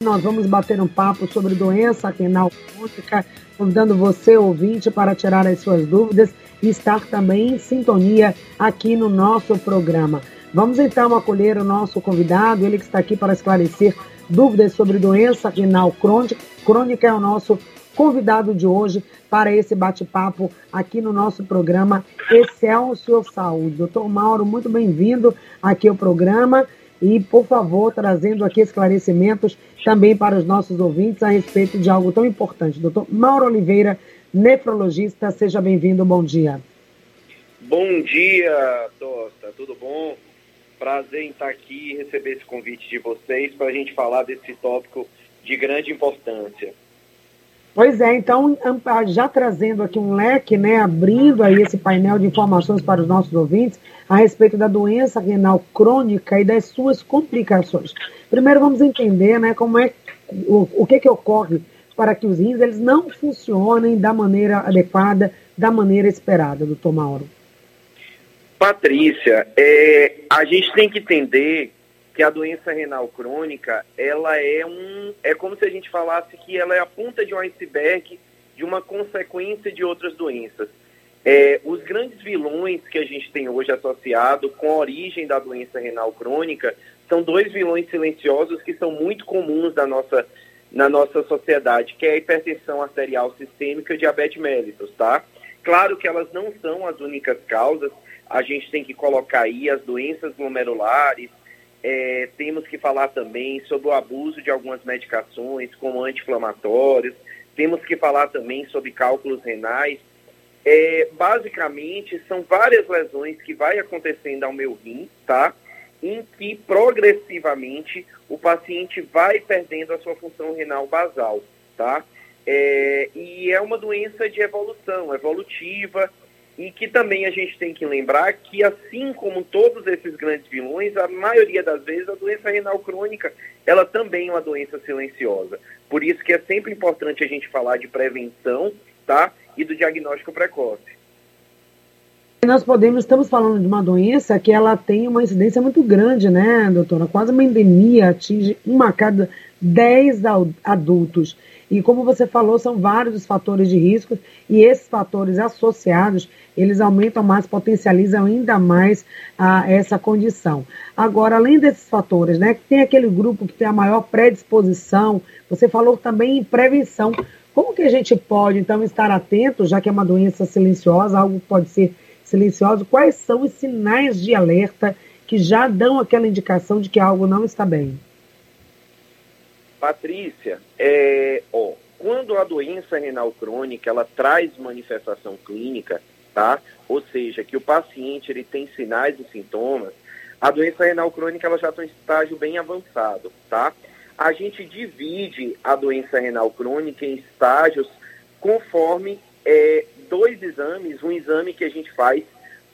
Nós vamos bater um papo sobre doença renal crônica, convidando você, ouvinte, para tirar as suas dúvidas e estar também em sintonia aqui no nosso programa. Vamos então acolher o nosso convidado, ele que está aqui para esclarecer dúvidas sobre doença renal crônica, crônica é o nosso convidado de hoje para esse bate-papo aqui no nosso programa Excelsior Saúde. Doutor Mauro, muito bem-vindo aqui ao programa e, por favor, trazendo aqui esclarecimentos também para os nossos ouvintes a respeito de algo tão importante. Doutor Mauro Oliveira, nefrologista, seja bem-vindo, bom dia. Bom dia, Tosta, tudo bom? Prazer em estar aqui e receber esse convite de vocês para a gente falar desse tópico de grande importância. Pois é, então, já trazendo aqui um leque, né, abrindo aí esse painel de informações para os nossos ouvintes a respeito da doença renal crônica e das suas complicações. Primeiro vamos entender, né, como é o, o que que ocorre para que os rins eles não funcionem da maneira adequada, da maneira esperada, doutor Mauro. Patrícia, é, a gente tem que entender que a doença renal crônica, ela é um, é como se a gente falasse que ela é a ponta de um iceberg de uma consequência de outras doenças. É, os grandes vilões que a gente tem hoje associado com a origem da doença renal crônica são dois vilões silenciosos que são muito comuns na nossa, na nossa sociedade, que é a hipertensão arterial sistêmica e o diabetes mellitus, tá? Claro que elas não são as únicas causas, a gente tem que colocar aí as doenças glomerulares, é, temos que falar também sobre o abuso de algumas medicações, como anti-inflamatórios. Temos que falar também sobre cálculos renais. É, basicamente, são várias lesões que vai acontecendo ao meu rim, tá? Em que progressivamente o paciente vai perdendo a sua função renal basal, tá? É, e é uma doença de evolução, evolutiva, e que também a gente tem que lembrar que, assim como todos esses grandes vilões, a maioria das vezes a doença renal crônica, ela também é uma doença silenciosa. Por isso que é sempre importante a gente falar de prevenção, tá? E do diagnóstico precoce. Nós podemos, estamos falando de uma doença que ela tem uma incidência muito grande, né, doutora? Quase uma endemia, atinge uma cada 10 adultos. E como você falou, são vários os fatores de risco e esses fatores associados, eles aumentam mais, potencializam ainda mais a, essa condição. Agora, além desses fatores, né, tem aquele grupo que tem a maior predisposição, você falou também em prevenção. Como que a gente pode, então, estar atento, já que é uma doença silenciosa, algo pode ser silencioso, quais são os sinais de alerta que já dão aquela indicação de que algo não está bem? Patrícia, é, ó, quando a doença renal crônica ela traz manifestação clínica, tá? Ou seja, que o paciente ele tem sinais e sintomas, a doença renal crônica ela já está em estágio bem avançado, tá? A gente divide a doença renal crônica em estágios conforme é, dois exames, um exame que a gente faz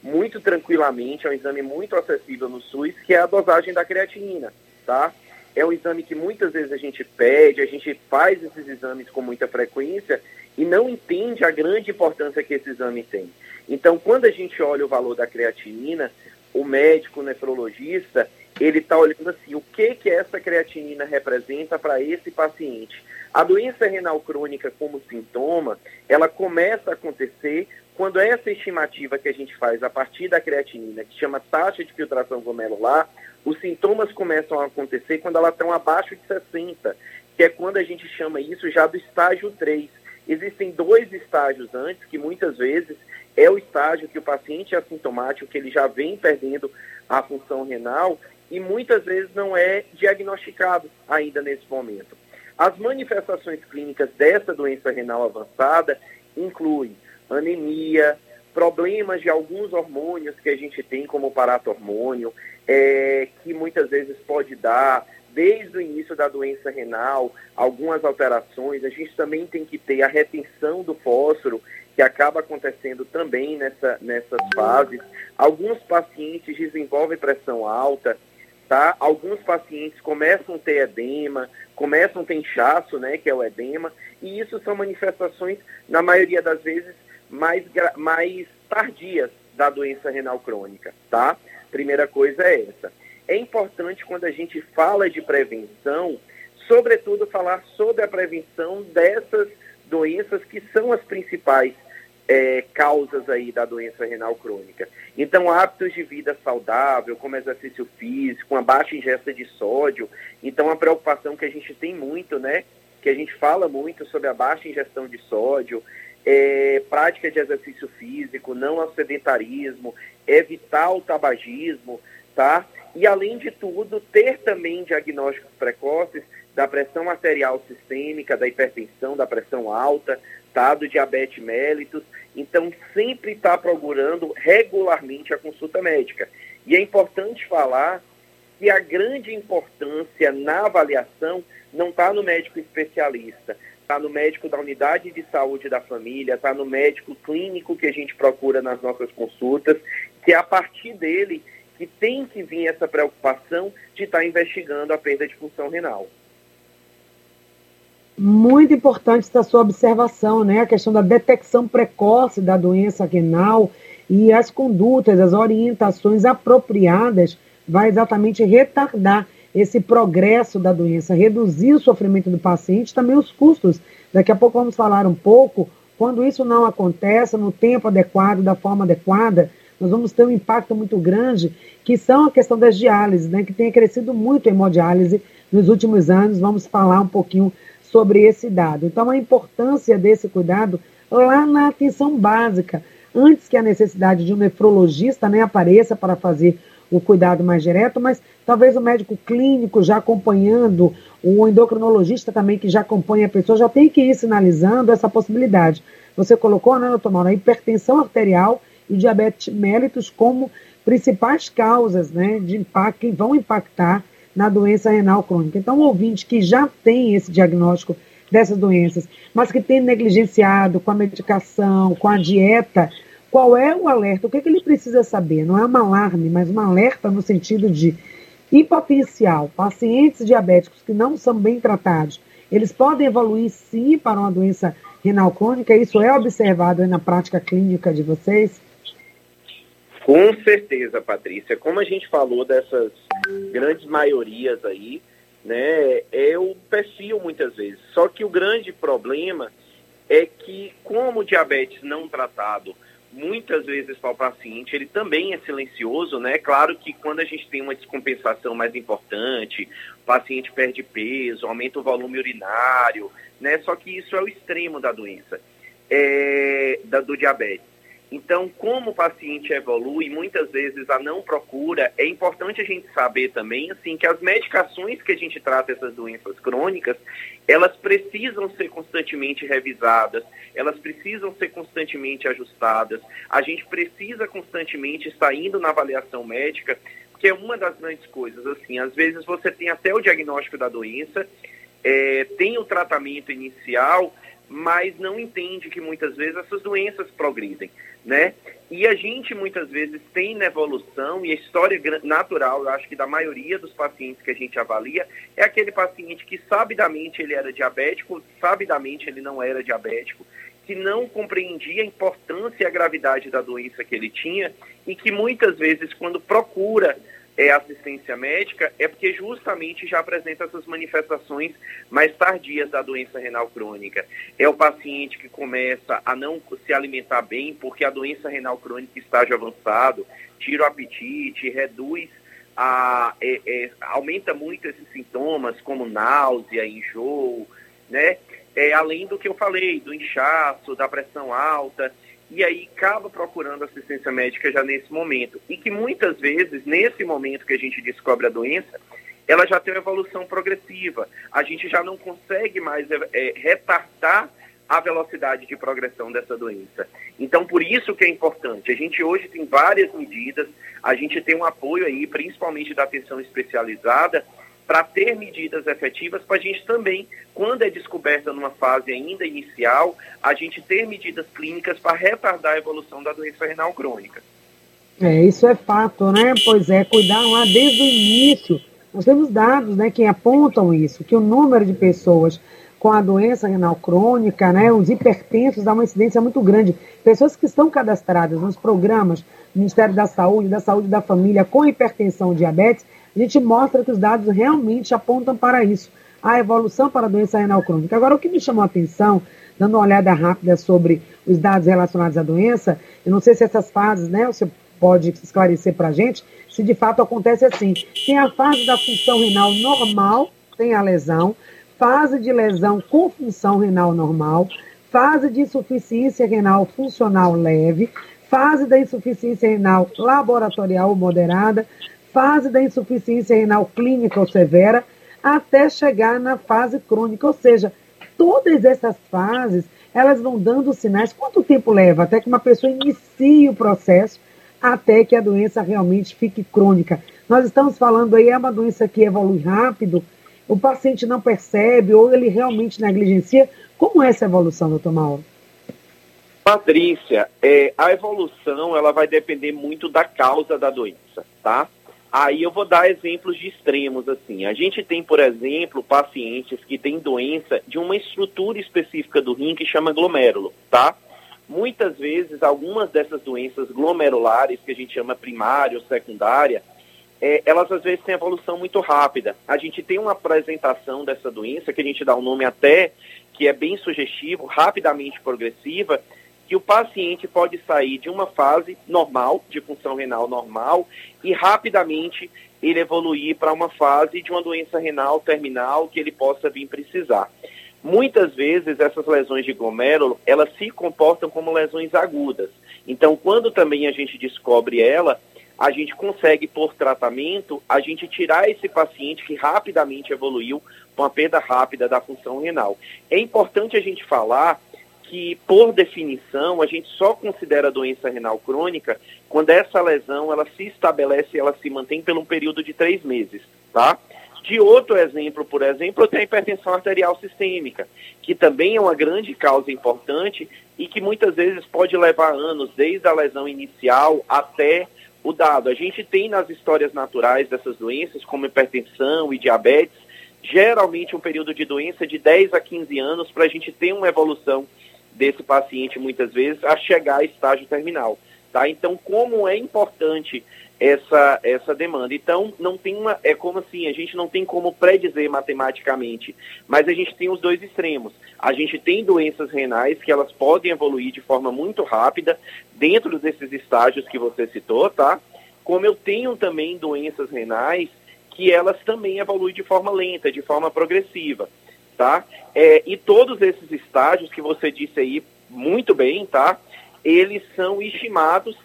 muito tranquilamente, é um exame muito acessível no SUS, que é a dosagem da creatinina, tá? É um exame que muitas vezes a gente pede, a gente faz esses exames com muita frequência e não entende a grande importância que esse exame tem. Então, quando a gente olha o valor da creatinina, o médico o nefrologista, ele está olhando assim, o que que essa creatinina representa para esse paciente. A doença renal crônica como sintoma, ela começa a acontecer quando essa estimativa que a gente faz a partir da creatinina, que chama taxa de filtração glomerular, os sintomas começam a acontecer quando ela está abaixo de 60, que é quando a gente chama isso já do estágio 3. Existem dois estágios antes, que muitas vezes é o estágio que o paciente é assintomático, que ele já vem perdendo a função renal e muitas vezes não é diagnosticado ainda nesse momento. As manifestações clínicas dessa doença renal avançada incluem anemia, problemas de alguns hormônios que a gente tem, como o paratormônio, é, que muitas vezes pode dar, desde o início da doença renal, algumas alterações. A gente também tem que ter a retenção do fósforo, que acaba acontecendo também nessa, nessas fases. Alguns pacientes desenvolvem pressão alta, tá? Alguns pacientes começam a ter edema, começam a ter inchaço, né, que é o edema, e isso são manifestações, na maioria das vezes, mais, mais tardias da doença renal crônica, tá? Primeira coisa é essa. É importante quando a gente fala de prevenção, sobretudo falar sobre a prevenção dessas doenças que são as principais é, causas aí da doença renal crônica. Então, hábitos de vida saudável, como exercício físico, uma baixa ingesta de sódio. Então, a preocupação que a gente tem muito, né? Que a gente fala muito sobre a baixa ingestão de sódio, é, prática de exercício físico, não ao sedentarismo, evitar o tabagismo, tá? E, além de tudo, ter também diagnósticos precoces da pressão arterial sistêmica, da hipertensão, da pressão alta, tá? do diabetes mellitus. Então, sempre está procurando regularmente a consulta médica. E é importante falar que a grande importância na avaliação não está no médico especialista, está no médico da unidade de saúde da família, está no médico clínico que a gente procura nas nossas consultas, que é a partir dele que tem que vir essa preocupação de estar tá investigando a perda de função renal muito importante essa sua observação, né? A questão da detecção precoce da doença renal e as condutas, as orientações apropriadas vai exatamente retardar esse progresso da doença, reduzir o sofrimento do paciente, também os custos. Daqui a pouco vamos falar um pouco, quando isso não acontece no tempo adequado, da forma adequada, nós vamos ter um impacto muito grande, que são a questão das diálises, né, que tem crescido muito a hemodiálise nos últimos anos. Vamos falar um pouquinho sobre esse dado. Então, a importância desse cuidado lá na atenção básica, antes que a necessidade de um nefrologista né, apareça para fazer o cuidado mais direto, mas talvez o médico clínico já acompanhando, o endocrinologista também que já acompanha a pessoa, já tem que ir sinalizando essa possibilidade. Você colocou, né, doutor Mauro, a hipertensão arterial e diabetes mellitus como principais causas né, de impacto, que vão impactar na doença renal crônica. Então, o ouvinte que já tem esse diagnóstico dessas doenças, mas que tem negligenciado com a medicação, com a dieta, qual é o alerta? O que, é que ele precisa saber? Não é um alarme, mas um alerta no sentido de, em potencial, pacientes diabéticos que não são bem tratados, eles podem evoluir sim para uma doença renal crônica? Isso é observado na prática clínica de vocês? Com certeza, Patrícia. Como a gente falou dessas grandes maiorias aí, né, é o perfil muitas vezes. Só que o grande problema é que, como o diabetes não tratado muitas vezes para o paciente, ele também é silencioso, né? Claro que quando a gente tem uma descompensação mais importante, o paciente perde peso, aumenta o volume urinário, né? Só que isso é o extremo da doença, é, da, do diabetes. Então, como o paciente evolui, muitas vezes a não procura, é importante a gente saber também, assim, que as medicações que a gente trata essas doenças crônicas, elas precisam ser constantemente revisadas, elas precisam ser constantemente ajustadas, a gente precisa constantemente estar indo na avaliação médica, que é uma das grandes coisas, assim, às vezes você tem até o diagnóstico da doença, é, tem o tratamento inicial, mas não entende que muitas vezes essas doenças progridem, né? E a gente muitas vezes tem na evolução e a história natural, eu acho que da maioria dos pacientes que a gente avalia, é aquele paciente que sabidamente ele era diabético, sabidamente ele não era diabético, que não compreendia a importância e a gravidade da doença que ele tinha e que muitas vezes quando procura é assistência médica é porque justamente já apresenta essas manifestações mais tardias da doença renal crônica. É o paciente que começa a não se alimentar bem porque a doença renal crônica estágio avançado, tira o apetite, reduz a, é, é, aumenta muito esses sintomas como náusea, enjoo, né? É, além do que eu falei, do inchaço, da pressão alta e aí acaba procurando assistência médica já nesse momento. E que muitas vezes, nesse momento que a gente descobre a doença, ela já tem uma evolução progressiva. A gente já não consegue mais é, retardar a velocidade de progressão dessa doença. Então, por isso que é importante. A gente hoje tem várias medidas, a gente tem um apoio aí, principalmente da atenção especializada, para ter medidas efetivas para a gente também, quando é descoberta numa fase ainda inicial, a gente ter medidas clínicas para retardar a evolução da doença renal crônica. É, isso é fato, né? Pois é, cuidar lá desde o início. Nós temos dados né, que apontam isso, que o número de pessoas com a doença renal crônica, né, os hipertensos, dá uma incidência muito grande. Pessoas que estão cadastradas nos programas do Ministério da Saúde, da Saúde da Família, com hipertensão e diabetes, a gente mostra que os dados realmente apontam para isso. a evolução para a doença renal crônica. Agora, o que me chamou a atenção, dando uma olhada rápida sobre os dados relacionados à doença, eu não sei se essas fases, né, você pode esclarecer para a gente, se de fato acontece assim. Tem a fase da função renal normal, tem a lesão, fase de lesão com função renal normal, fase de insuficiência renal funcional leve, fase da insuficiência renal laboratorial moderada, fase da insuficiência renal clínica ou severa, até chegar na fase crônica, ou seja, todas essas fases, elas vão dando sinais. Quanto tempo leva até que uma pessoa inicie o processo até que a doença realmente fique crônica? Nós estamos falando aí, é uma doença que evolui rápido, o paciente não percebe ou ele realmente negligencia. Como é essa evolução, doutor Mauro? Patrícia, é, a evolução ela vai depender muito da causa da doença, tá? Aí eu vou dar exemplos de extremos assim. A gente tem, por exemplo, pacientes que têm doença de uma estrutura específica do rim que chama glomérulo, tá? Muitas vezes, algumas dessas doenças glomerulares, que a gente chama primária ou secundária, é, elas às vezes têm evolução muito rápida. A gente tem uma apresentação dessa doença, que a gente dá um nome até que é bem sugestivo, rapidamente progressiva, que o paciente pode sair de uma fase normal, de função renal normal, e rapidamente ele evoluir para uma fase de uma doença renal terminal que ele possa vir precisar. Muitas vezes essas lesões de glomérulo, elas se comportam como lesões agudas. Então, quando também a gente descobre ela, a gente consegue, por tratamento, a gente tirar esse paciente que rapidamente evoluiu com a perda rápida da função renal. É importante a gente falar que, por definição, a gente só considera doença renal crônica quando essa lesão ela se estabelece, ela se mantém por um período de três meses, tá? De outro exemplo, por exemplo, eu tenho a hipertensão arterial sistêmica, que também é uma grande causa importante e que muitas vezes pode levar anos, desde a lesão inicial até o dado. A gente tem nas histórias naturais dessas doenças, como hipertensão e diabetes, geralmente um período de doença de 10 a 15 anos para a gente ter uma evolução desse paciente, muitas vezes, a chegar a estágio terminal. Tá? Então, como é importante essa, essa demanda. Então, não tem uma. É como assim, a gente não tem como predizer matematicamente, mas a gente tem os dois extremos. A gente tem doenças renais que elas podem evoluir de forma muito rápida dentro desses estágios que você citou, tá? Como eu tenho também doenças renais que elas também evoluem de forma lenta, de forma progressiva, tá? É, e todos esses estágios que você disse aí muito bem, tá? Eles são estimados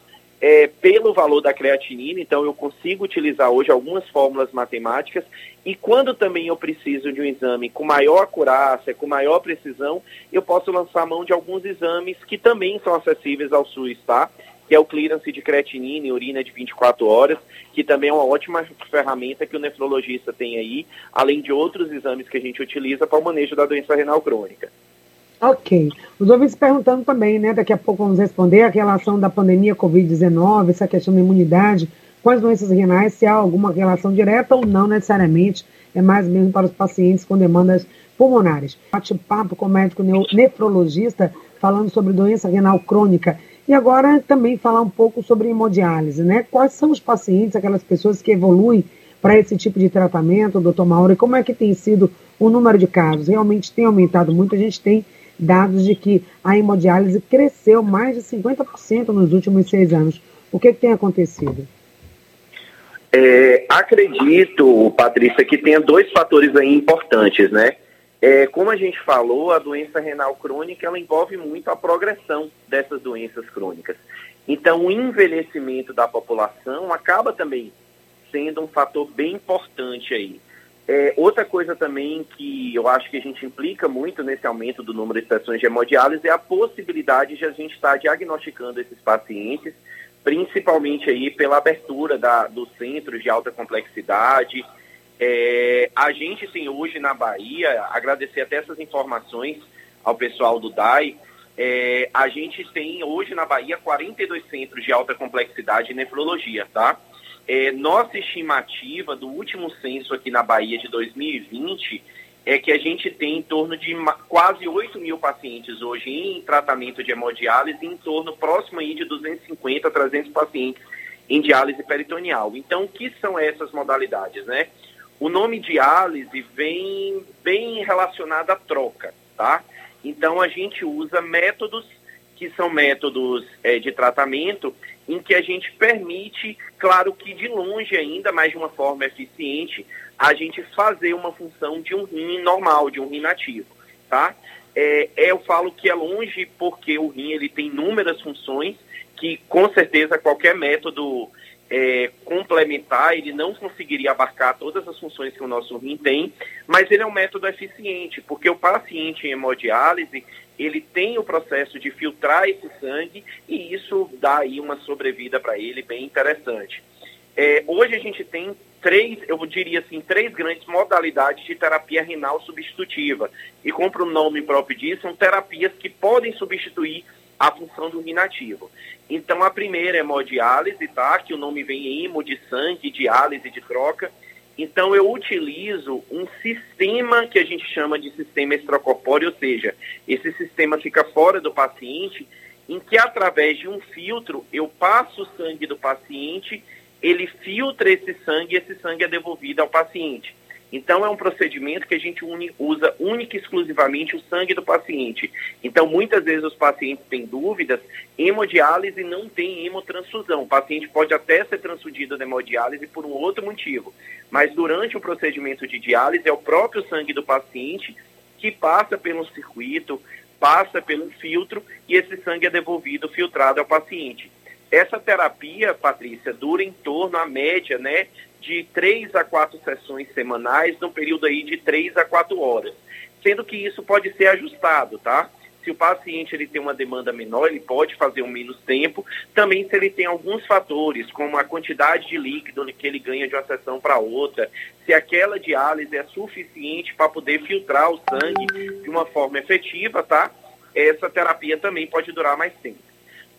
é, pelo valor da creatinina, então eu consigo utilizar hoje algumas fórmulas matemáticas e quando também eu preciso de um exame com maior acurácia, com maior precisão, eu posso lançar mão de alguns exames que também são acessíveis ao SUS, tá? Que é o clearance de creatinina e urina de 24 horas, que também é uma ótima ferramenta que o nefrologista tem aí, além de outros exames que a gente utiliza para o manejo da doença renal crônica. Ok. Os ouvintes perguntando também, né? Daqui a pouco vamos responder a relação da pandemia Covid-19, essa questão da imunidade com as doenças renais, se há alguma relação direta ou não necessariamente, é mais mesmo para os pacientes com demandas pulmonares. Bate-papo com o médico nefrologista falando sobre doença renal crônica. E agora também falar um pouco sobre hemodiálise, né? Quais são os pacientes, aquelas pessoas que evoluem para esse tipo de tratamento, doutor Mauro, e como é que tem sido o número de casos? Realmente tem aumentado muito, a gente tem dados de que a hemodiálise cresceu mais de 50% nos últimos seis anos. O que, que tem acontecido? É, acredito, Patrícia, que tenha dois fatores aí importantes, né? É, como a gente falou, a doença renal crônica ela envolve muito a progressão dessas doenças crônicas. Então, o envelhecimento da população acaba também sendo um fator bem importante aí. É, outra coisa também que eu acho que a gente implica muito nesse aumento do número de sessões de hemodiálise é a possibilidade de a gente estar diagnosticando esses pacientes, principalmente aí pela abertura da, dos centros de alta complexidade. É, a gente tem hoje na Bahia, agradecer até essas informações ao pessoal do DAI, é, a gente tem hoje na Bahia 42 centros de alta complexidade em nefrologia, tá? É, nossa estimativa do último censo aqui na Bahia de 2020 é que a gente tem em torno de quase 8 mil pacientes hoje em tratamento de hemodiálise, em torno próximo aí de 250 300 pacientes em diálise peritoneal. Então, o que são essas modalidades, né? O nome diálise vem bem relacionado à troca, tá? Então a gente usa métodos que são métodos é, de tratamento em que a gente permite, claro que de longe ainda, mas de uma forma eficiente, a gente fazer uma função de um rim normal, de um rim nativo, tá? É, é, eu falo que é longe porque o rim ele tem inúmeras funções que com certeza qualquer método é, complementar, ele não conseguiria abarcar todas as funções que o nosso rim tem, mas ele é um método eficiente, porque o paciente em hemodiálise, ele tem o processo de filtrar esse sangue e isso dá aí uma sobrevida para ele bem interessante. É, hoje a gente tem três, eu diria assim, três grandes modalidades de terapia renal substitutiva. E como o nome próprio diz, são terapias que podem substituir a função do rim. Então, a primeira é hemodiálise, tá? Que o nome vem hemo de sangue, diálise de troca. Então, eu utilizo um sistema que a gente chama de sistema extracorpóreo, ou seja, esse sistema fica fora do paciente, em que através de um filtro eu passo o sangue do paciente, ele filtra esse sangue e esse sangue é devolvido ao paciente. Então, é um procedimento que a gente uni, usa única e exclusivamente o sangue do paciente. Então, muitas vezes os pacientes têm dúvidas, hemodiálise não tem hemotransfusão. O paciente pode até ser transfundido de hemodiálise por um outro motivo, mas durante o procedimento de diálise é o próprio sangue do paciente que passa pelo circuito, passa pelo filtro e esse sangue é devolvido filtrado ao paciente. Essa terapia, Patrícia, dura em torno, a média, né, de três a quatro sessões semanais, no período aí de três a quatro horas. Sendo que isso pode ser ajustado, tá? Se o paciente ele tem uma demanda menor, ele pode fazer um menos tempo. Também se ele tem alguns fatores, como a quantidade de líquido que ele ganha de uma sessão para outra, se aquela diálise é suficiente para poder filtrar o sangue de uma forma efetiva, tá? Essa terapia também pode durar mais tempo.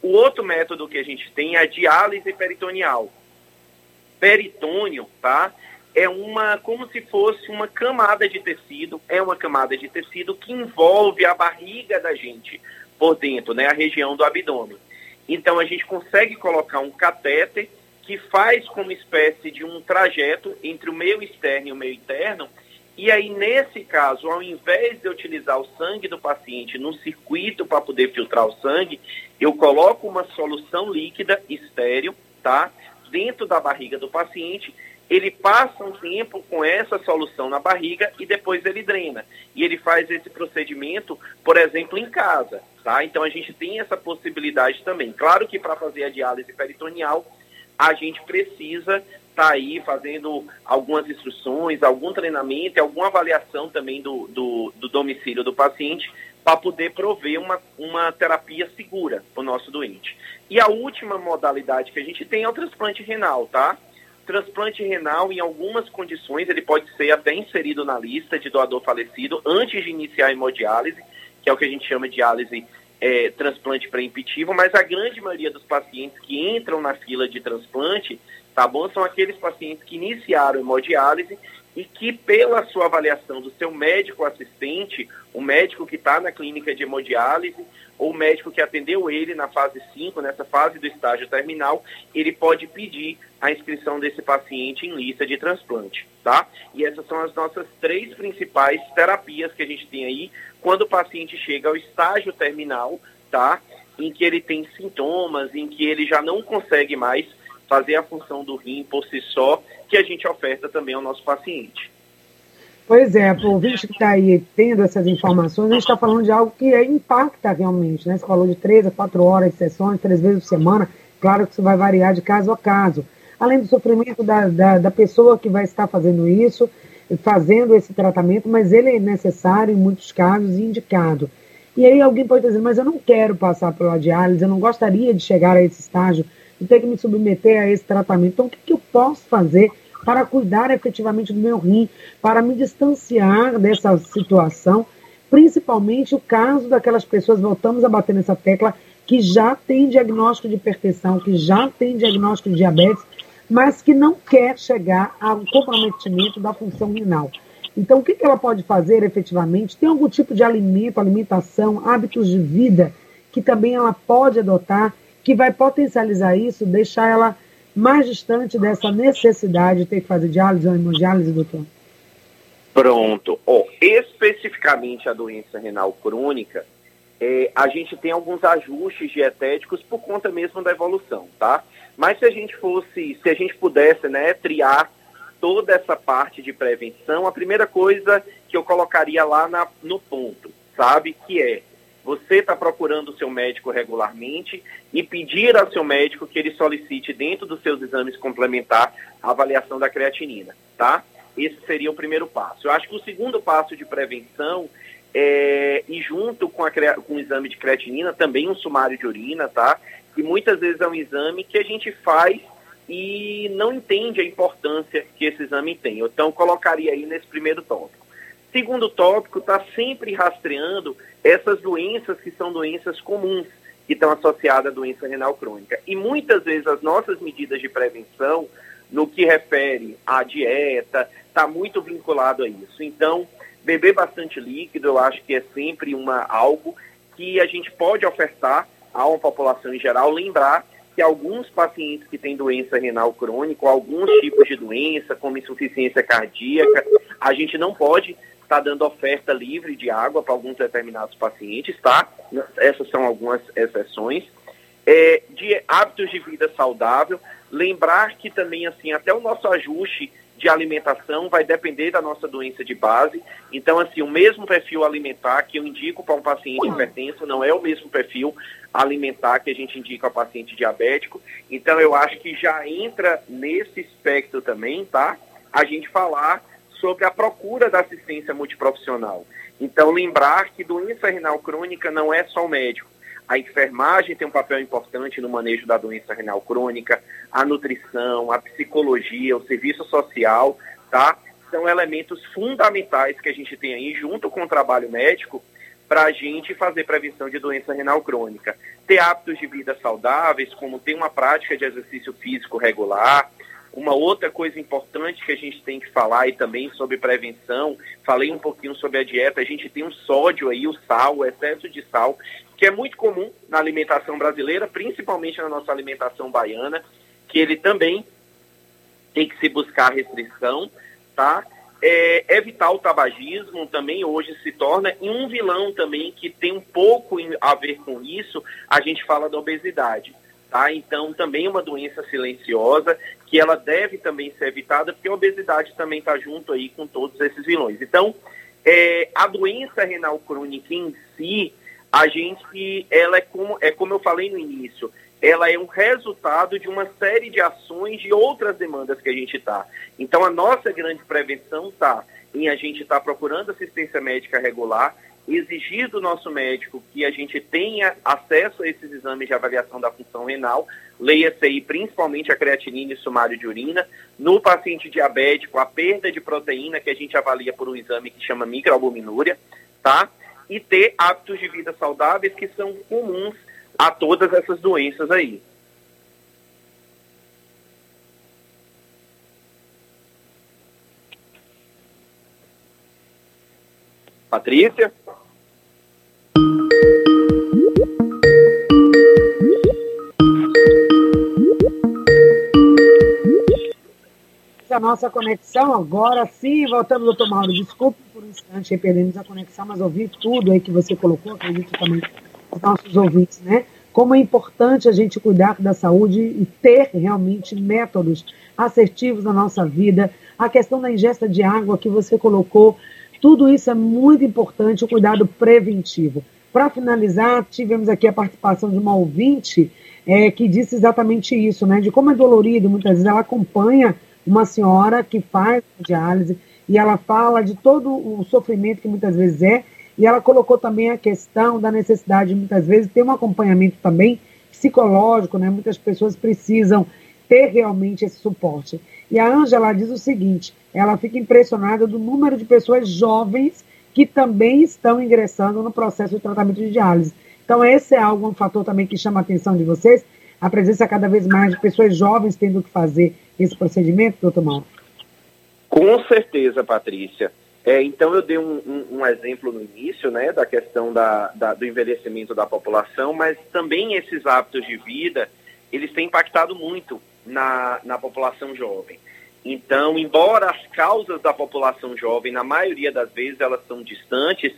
O outro método que a gente tem é a diálise peritoneal peritônio, tá? É uma, como se fosse uma camada de tecido, é uma camada de tecido que envolve a barriga da gente por dentro, né? A região do abdômen. Então a gente consegue colocar um catéter que faz como espécie de um trajeto entre o meio externo e o meio interno. E aí, nesse caso, ao invés de utilizar o sangue do paciente no circuito para poder filtrar o sangue, eu coloco uma solução líquida estéreo, tá? Dentro da barriga do paciente, ele passa um tempo com essa solução na barriga e depois ele drena. E ele faz esse procedimento, por exemplo, em casa. Tá? Então a gente tem essa possibilidade também. Claro que para fazer a diálise peritoneal, a gente precisa estar tá aí fazendo algumas instruções, algum treinamento, alguma avaliação também do, do, do domicílio do paciente para poder prover uma, uma terapia segura para o nosso doente. E a última modalidade que a gente tem é o transplante renal, tá? Transplante renal, em algumas condições, ele pode ser até inserido na lista de doador falecido antes de iniciar a hemodiálise, que é o que a gente chama de diálise é, transplante pré-impetivo, mas a grande maioria dos pacientes que entram na fila de transplante, tá bom, são aqueles pacientes que iniciaram hemodiálise e que, pela sua avaliação do seu médico assistente, o médico que está na clínica de hemodiálise, ou o médico que atendeu ele na fase 5, nessa fase do estágio terminal, ele pode pedir a inscrição desse paciente em lista de transplante, tá? E essas são as nossas três principais terapias que a gente tem aí quando o paciente chega ao estágio terminal, tá? Em que ele tem sintomas, em que ele já não consegue mais fazer a função do rim por si só, que a gente oferta também ao nosso paciente. Pois é, o ouvinte que está aí tendo essas informações, a gente está falando de algo que é, impacta realmente, né? Você falou de três a quatro horas de sessões, três vezes por semana, claro que isso vai variar de caso a caso. Além do sofrimento da, da, da pessoa que vai estar fazendo isso, fazendo esse tratamento, mas ele é necessário em muitos casos e indicado. E aí alguém pode dizer, mas eu não quero passar pela diálise, eu não gostaria de chegar a esse estágio de ter que me submeter a esse tratamento. Então, o que, que eu posso fazer para cuidar efetivamente do meu rim, para me distanciar dessa situação, principalmente o caso daquelas pessoas, voltamos a bater nessa tecla, que já tem diagnóstico de hipertensão, que já tem diagnóstico de diabetes, mas que não quer chegar ao comprometimento da função renal. Então, o que ela pode fazer efetivamente? Tem algum tipo de alimento, alimentação, hábitos de vida que também ela pode adotar, que vai potencializar isso, deixar ela mais distante dessa necessidade de ter que fazer diálise ou hemodiálise, doutor? Pronto. Oh, especificamente a doença renal crônica, é, a gente tem alguns ajustes dietéticos por conta mesmo da evolução, tá? Mas se a gente fosse, se a gente pudesse, né, triar toda essa parte de prevenção, a primeira coisa que eu colocaria lá na, no ponto, sabe, que é você está procurando o seu médico regularmente e pedir ao seu médico que ele solicite dentro dos seus exames complementar a avaliação da creatinina, tá? Esse seria o primeiro passo. Eu acho que o segundo passo de prevenção é, e junto com, a, com o exame de creatinina, também um sumário de urina, tá? Que muitas vezes é um exame que a gente faz e não entende a importância que esse exame tem. Então, colocaria aí nesse primeiro tópico. Segundo tópico, está sempre rastreando essas doenças que são doenças comuns, que estão associadas à doença renal crônica. E muitas vezes as nossas medidas de prevenção, no que refere à dieta, está muito vinculado a isso. Então, beber bastante líquido, eu acho que é sempre uma, algo que a gente pode ofertar a uma população em geral. Lembrar que alguns pacientes que têm doença renal crônica, alguns tipos de doença, como insuficiência cardíaca, a gente não pode estar tá dando oferta livre de água para alguns determinados pacientes, tá? Essas são algumas exceções. É, de hábitos de vida saudável, lembrar que também, assim, até o nosso ajuste de alimentação vai depender da nossa doença de base. Então, assim, o mesmo perfil alimentar que eu indico para um paciente hipertenso não é o mesmo perfil alimentar que a gente indica para paciente diabético. Então, eu acho que já entra nesse espectro também, tá? A gente falar sobre a procura da assistência multiprofissional. Então, lembrar que doença renal crônica não é só o médico. A enfermagem tem um papel importante no manejo da doença renal crônica, a nutrição, a psicologia, o serviço social, tá? São elementos fundamentais que a gente tem aí, junto com o trabalho médico, para a gente fazer prevenção de doença renal crônica. Ter hábitos de vida saudáveis, como ter uma prática de exercício físico regular, uma outra coisa importante que a gente tem que falar e também sobre prevenção, falei um pouquinho sobre a dieta, a gente tem o sódio aí, o sal, o excesso de sal, que é muito comum na alimentação brasileira, principalmente na nossa alimentação baiana, que ele também tem que se buscar restrição, tá? É, evitar o tabagismo também hoje se torna e um vilão também que tem um pouco a ver com isso, a gente fala da obesidade. Tá? Então, também é uma doença silenciosa que ela deve também ser evitada, porque a obesidade também está junto aí com todos esses vilões. Então, é, a doença renal crônica em si, a gente, ela é como, é como eu falei no início, ela é um resultado de uma série de ações de outras demandas que a gente está. Então, a nossa grande prevenção está em a gente estar tá procurando assistência médica regular, exigir do nosso médico que a gente tenha acesso a esses exames de avaliação da função renal, leia-se aí principalmente a creatinina e sumário de urina. No paciente diabético, a perda de proteína que a gente avalia por um exame que chama microalbuminúria, tá? E ter hábitos de vida saudáveis que são comuns a todas essas doenças aí. Patrícia? Nossa conexão agora sim, voltamos, doutor Mauro. Desculpe por um instante, perdemos a conexão, mas ouvi tudo aí que você colocou, acredito também os nossos ouvintes, né? Como é importante a gente cuidar da saúde e ter realmente métodos assertivos na nossa vida. A questão da ingesta de água que você colocou, tudo isso é muito importante, o cuidado preventivo. Para finalizar, tivemos aqui a participação de uma ouvinte é, que disse exatamente isso, né? De como é dolorido, muitas vezes ela acompanha uma senhora que faz diálise e ela fala de todo o sofrimento que muitas vezes é, e ela colocou também a questão da necessidade, muitas vezes, ter um acompanhamento também psicológico, né? Muitas pessoas precisam ter realmente esse suporte. E a Ângela diz o seguinte: ela fica impressionada do número de pessoas jovens que também estão ingressando no processo de tratamento de diálise. Então, esse é algo, um fator também que chama a atenção de vocês, a presença cada vez mais de pessoas jovens tendo que fazer esse procedimento, doutor Mauro? Com certeza, Patrícia. É, então, eu dei um, um, um, exemplo no início, né, da questão da, da, do envelhecimento da população, mas também esses hábitos de vida, eles têm impactado muito na, na população jovem. Então, embora as causas da população jovem, na maioria das vezes, elas são distantes,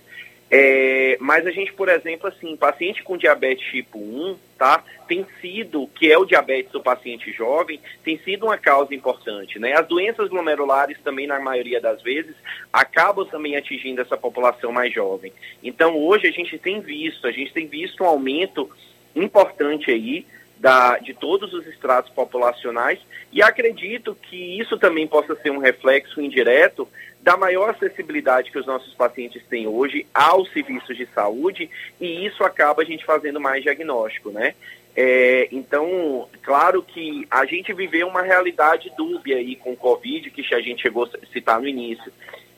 é, mas a gente, por exemplo, assim, paciente com diabetes tipo 1, tá, tem sido, que é o diabetes do paciente jovem, tem sido uma causa importante, né? As doenças glomerulares também, na maioria das vezes, acabam também atingindo essa população mais jovem. Então, hoje a gente tem visto, a gente tem visto um aumento importante aí da, de todos os estratos populacionais e acredito que isso também possa ser um reflexo indireto da maior acessibilidade que os nossos pacientes têm hoje aos serviços de saúde e isso acaba a gente fazendo mais diagnóstico, né? É, então, claro que a gente viveu uma realidade dúbia aí com o Covid, que a gente chegou a citar no início.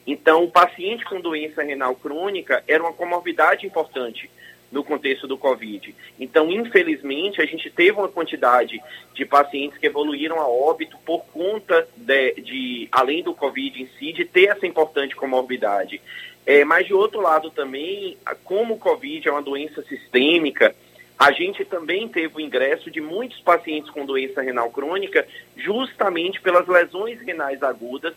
Então, o paciente com doença renal crônica era uma comorbidade importante no contexto do Covid. Então, infelizmente, a gente teve uma quantidade de pacientes que evoluíram a óbito por conta de, de além do Covid em si, de ter essa importante comorbidade. É, mas, de outro lado também, como o Covid é uma doença sistêmica, a gente também teve o ingresso de muitos pacientes com doença renal crônica justamente pelas lesões renais agudas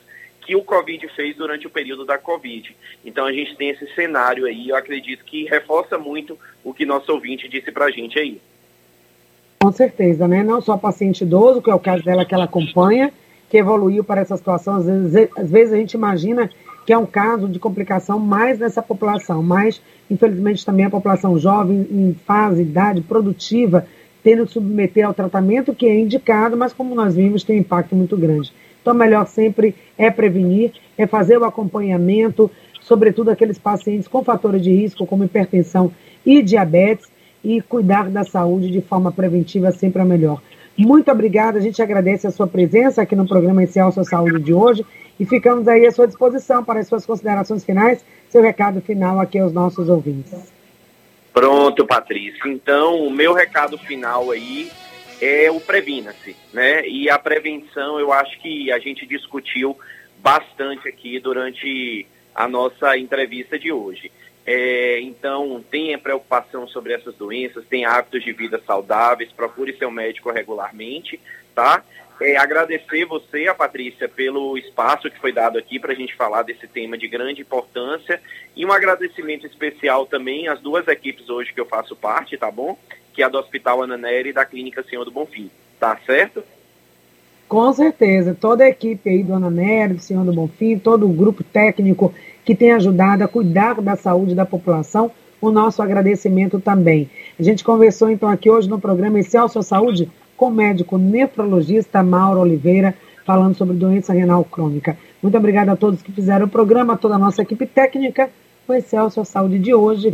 que o Covid fez durante o período da Covid. Então a gente tem esse cenário aí, eu acredito que reforça muito o que nosso ouvinte disse para a gente aí. Com certeza, né? Não só paciente idoso, que é o caso dela que ela acompanha, que evoluiu para essa situação. Às vezes, às vezes a gente imagina que é um caso de complicação mais nessa população, mas infelizmente também a população jovem em fase, idade produtiva, tendo que submeter ao tratamento que é indicado, mas como nós vimos, tem um impacto muito grande. Então, melhor sempre é prevenir, é fazer o acompanhamento, sobretudo aqueles pacientes com fatores de risco, como hipertensão e diabetes, e cuidar da saúde de forma preventiva sempre é melhor. Muito obrigada, a gente agradece a sua presença aqui no programa Inicial Sua Saúde de hoje e ficamos aí à sua disposição para as suas considerações finais, seu recado final aqui aos nossos ouvintes. Pronto, Patrícia. Então, o meu recado final aí é o previna-se, né? E a prevenção, eu acho que a gente discutiu bastante aqui durante a nossa entrevista de hoje. É, então, tenha preocupação sobre essas doenças, tenha hábitos de vida saudáveis, procure seu médico regularmente, tá? É, agradecer você, a Patrícia, pelo espaço que foi dado aqui para a gente falar desse tema de grande importância e um agradecimento especial também às duas equipes hoje que eu faço parte, tá bom? Que a do Hospital Ana Nery e da Clínica Senhor do Bonfim. Tá certo? Com certeza. Toda a equipe aí do Ana Nery, do Senhor do Bonfim, todo o grupo técnico que tem ajudado a cuidar da saúde da população, o nosso agradecimento também. A gente conversou então aqui hoje no programa Essencial Sua Saúde com o médico nefrologista Mauro Oliveira, falando sobre doença renal crônica. Muito obrigada a todos que fizeram o programa, a toda a nossa equipe técnica. O Excelsior Saúde de hoje